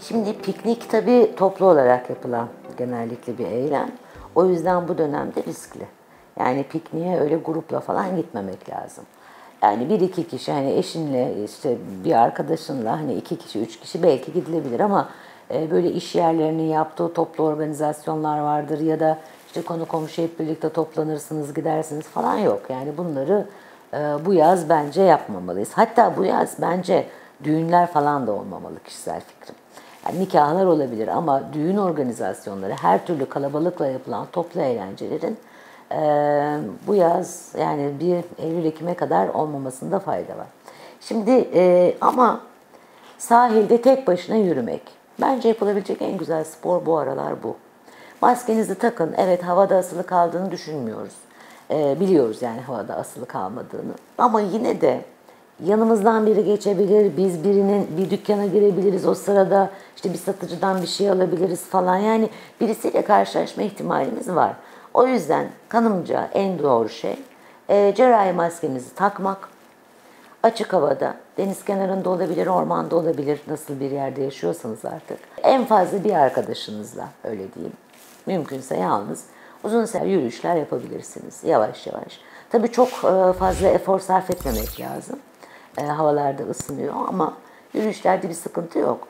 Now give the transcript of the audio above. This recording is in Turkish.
Şimdi piknik tabii toplu olarak yapılan genellikle bir eylem. O yüzden bu dönemde riskli. Yani pikniğe öyle grupla falan gitmemek lazım. Yani bir iki kişi hani eşinle işte bir arkadaşınla hani iki kişi üç kişi belki gidilebilir ama e, böyle iş yerlerinin yaptığı toplu organizasyonlar vardır ya da işte konu komşu hep birlikte toplanırsınız gidersiniz falan yok. Yani bunları e, bu yaz bence yapmamalıyız. Hatta bu yaz bence düğünler falan da olmamalı kişisel fikrim. Yani nikahlar olabilir ama düğün organizasyonları, her türlü kalabalıkla yapılan toplu eğlencelerin e, bu yaz yani bir Eylül-Ekim'e kadar olmamasında fayda var. Şimdi e, ama sahilde tek başına yürümek. Bence yapılabilecek en güzel spor bu aralar bu. Maskenizi takın. Evet havada asılı kaldığını düşünmüyoruz. E, biliyoruz yani havada asılı kalmadığını. Ama yine de yanımızdan biri geçebilir, biz birinin bir dükkana girebiliriz o sırada işte bir satıcıdan bir şey alabiliriz falan. Yani birisiyle karşılaşma ihtimalimiz var. O yüzden kanımca en doğru şey e, cerrahi maskemizi takmak, açık havada, deniz kenarında olabilir, ormanda olabilir, nasıl bir yerde yaşıyorsanız artık. En fazla bir arkadaşınızla öyle diyeyim. Mümkünse yalnız uzun süre yürüyüşler yapabilirsiniz yavaş yavaş. Tabii çok e, fazla efor sarf etmemek lazım. E, havalarda ısınıyor ama yürüyüşlerde bir sıkıntı yok.